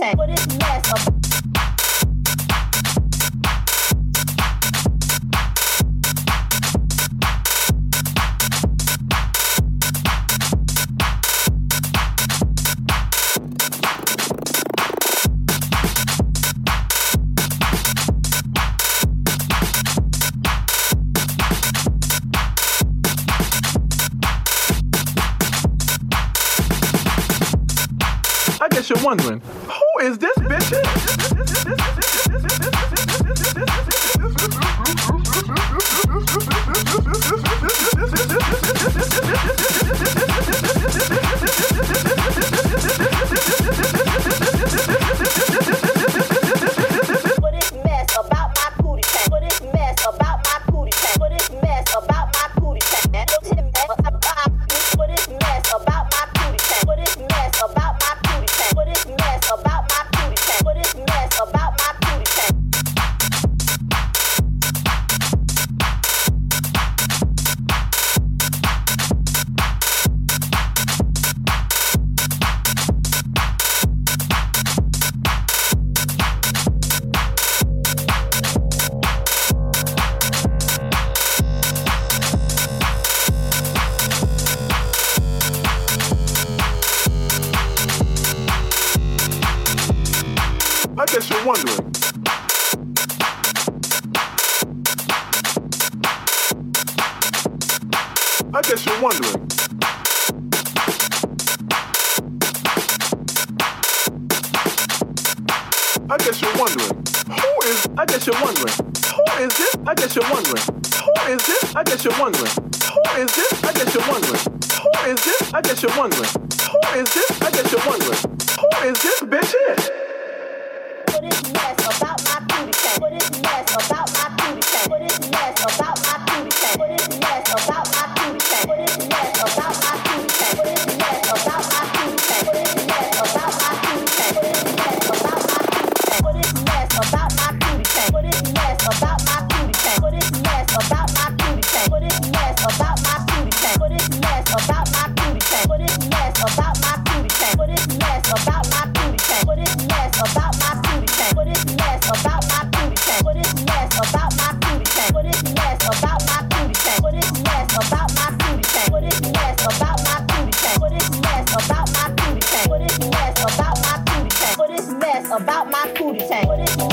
mess about you're wondering, I guess you're wondering. I guess you're wondering. Who is, I guess you're wondering. Who is this? I guess you're wondering. Who is this? I guess you're wondering. Who is this? I guess you're wondering. Who is this? I guess you're wondering. Who is this? I guess you're wondering. Who is this bitch is? about my about my cootie tank.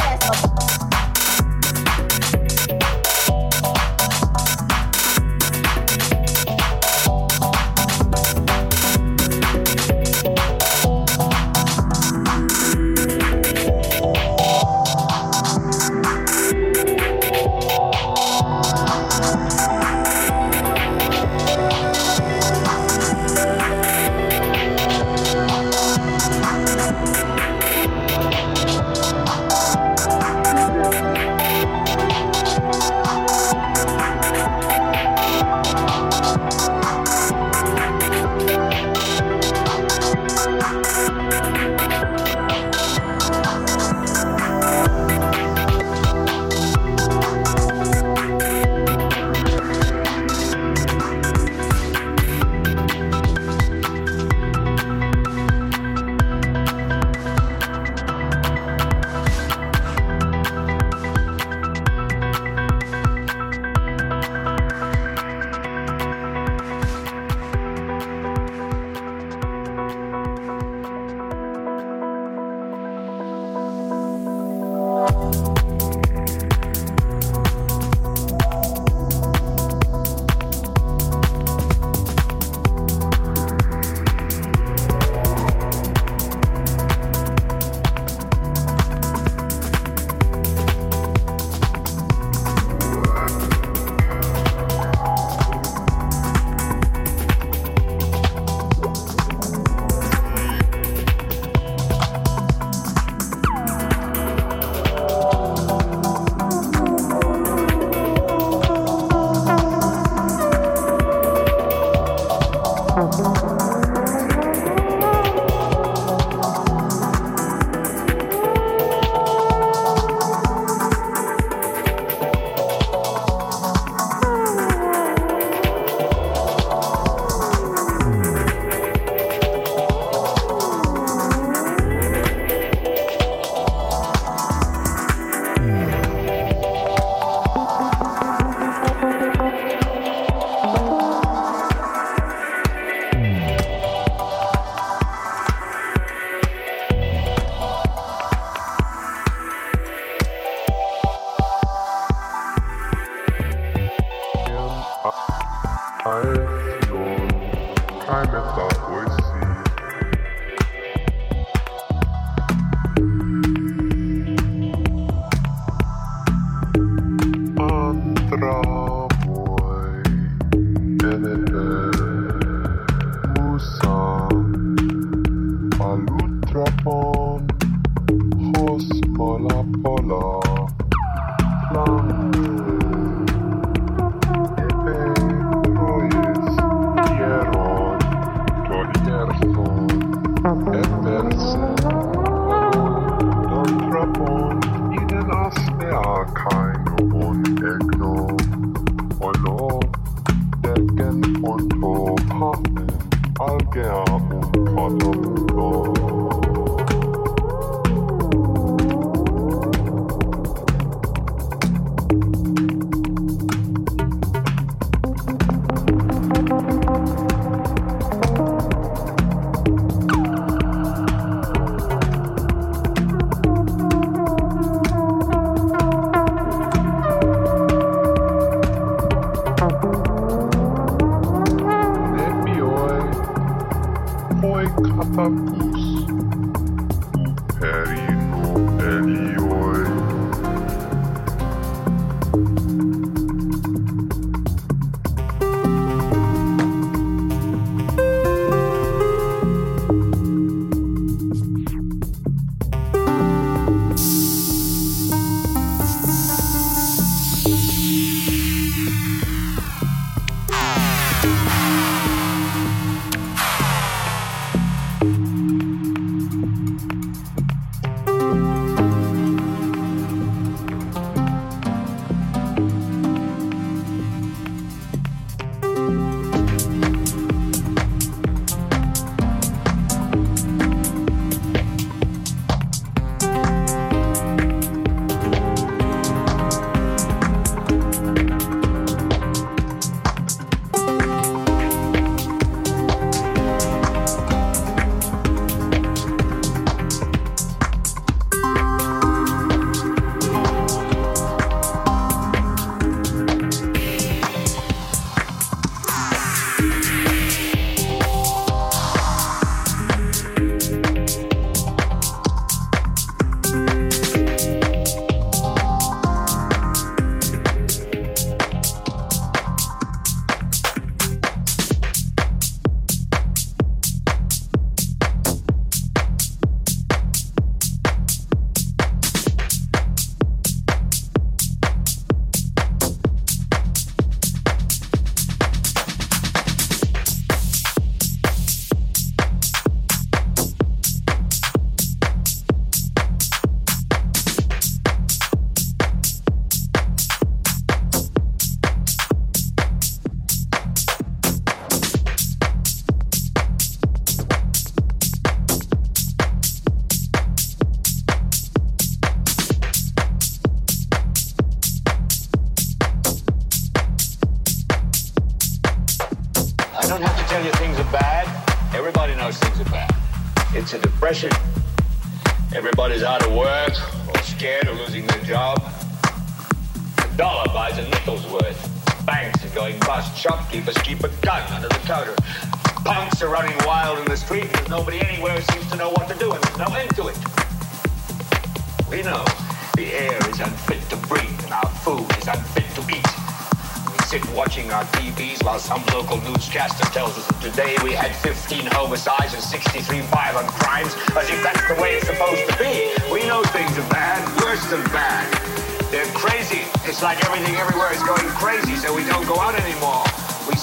remember.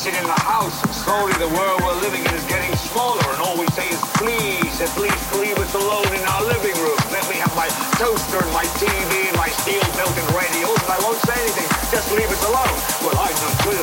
dancing in the house, slowly the world we're living in is getting smaller, and all we say is, please, at least leave us alone in our living room. Let me have my toaster and my TV and my steel-belted radios, and I won't say anything. Just leave us alone. Well, I'm not good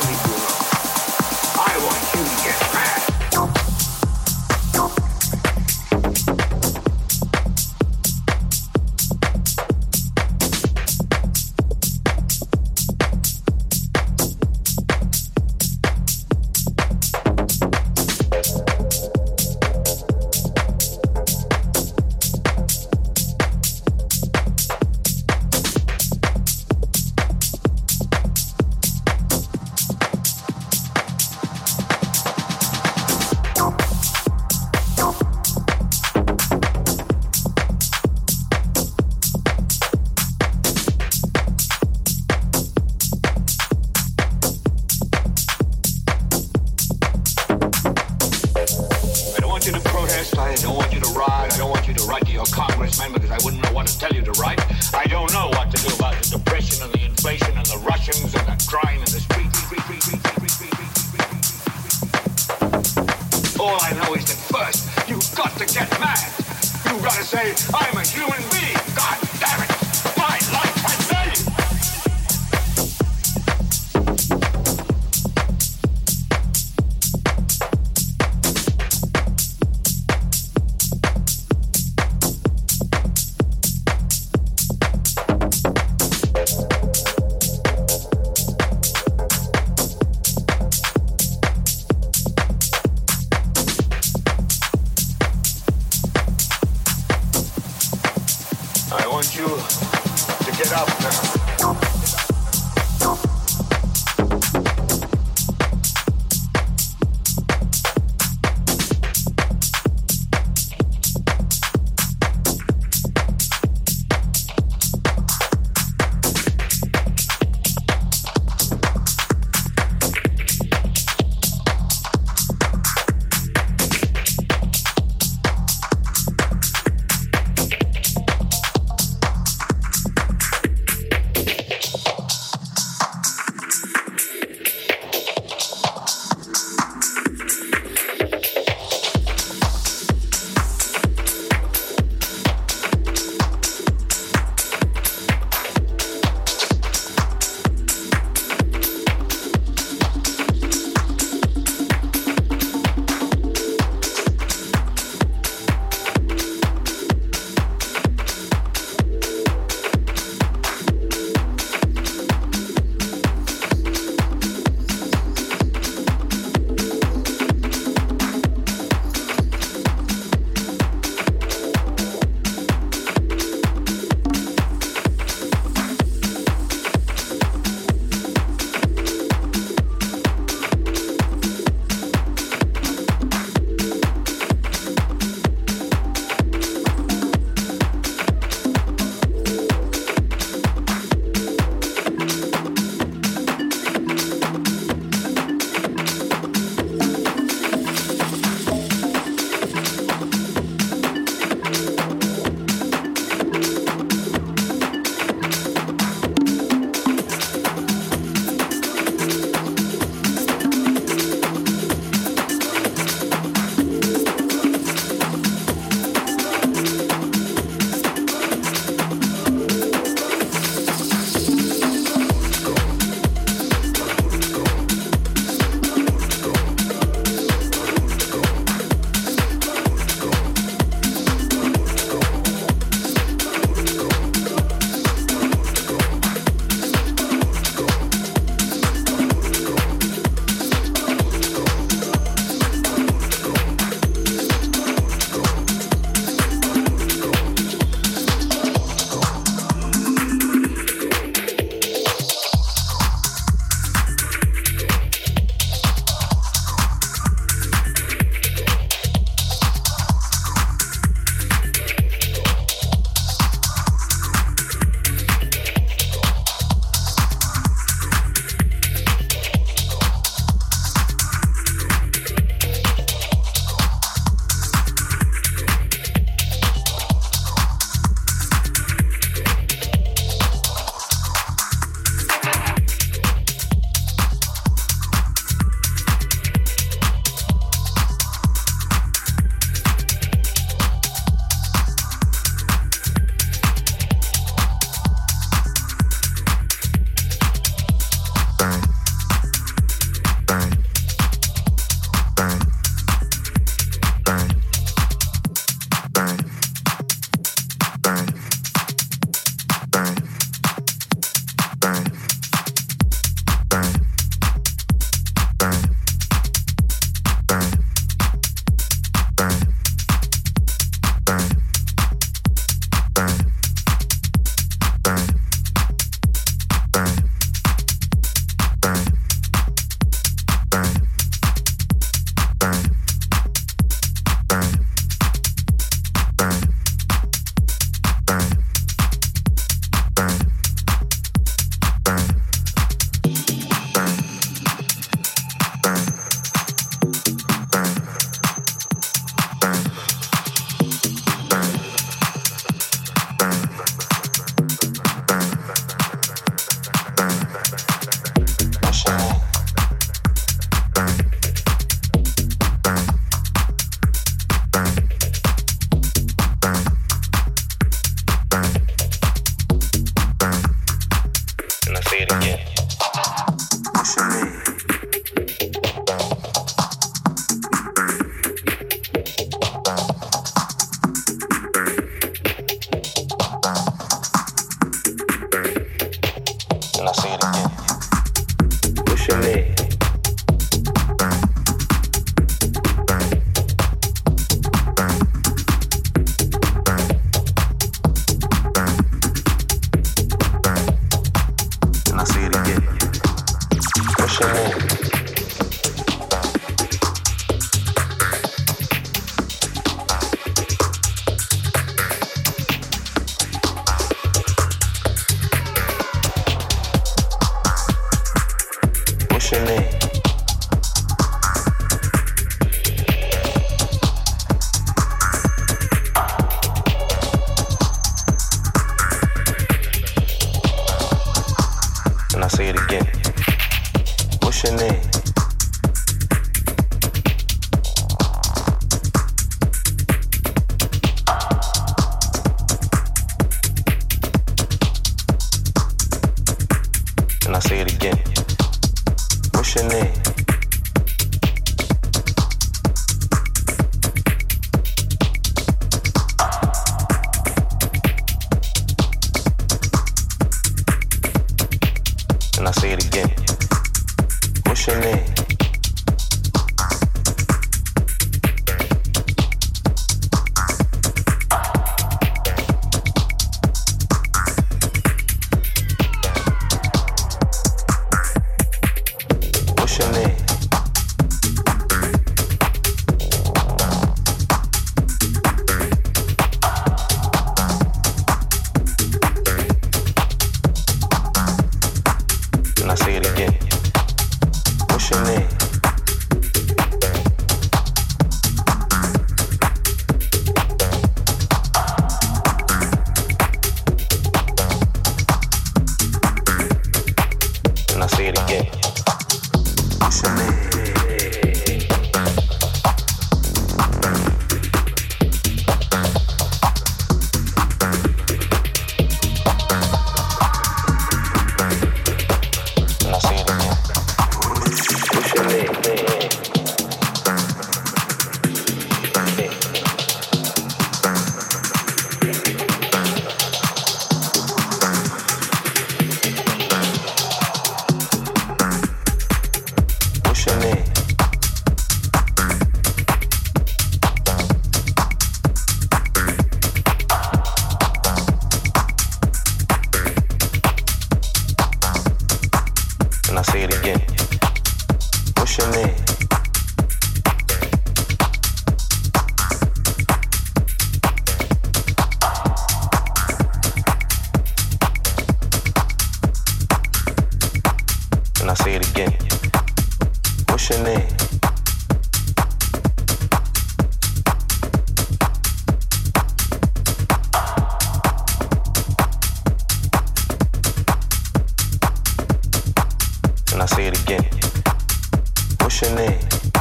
your name.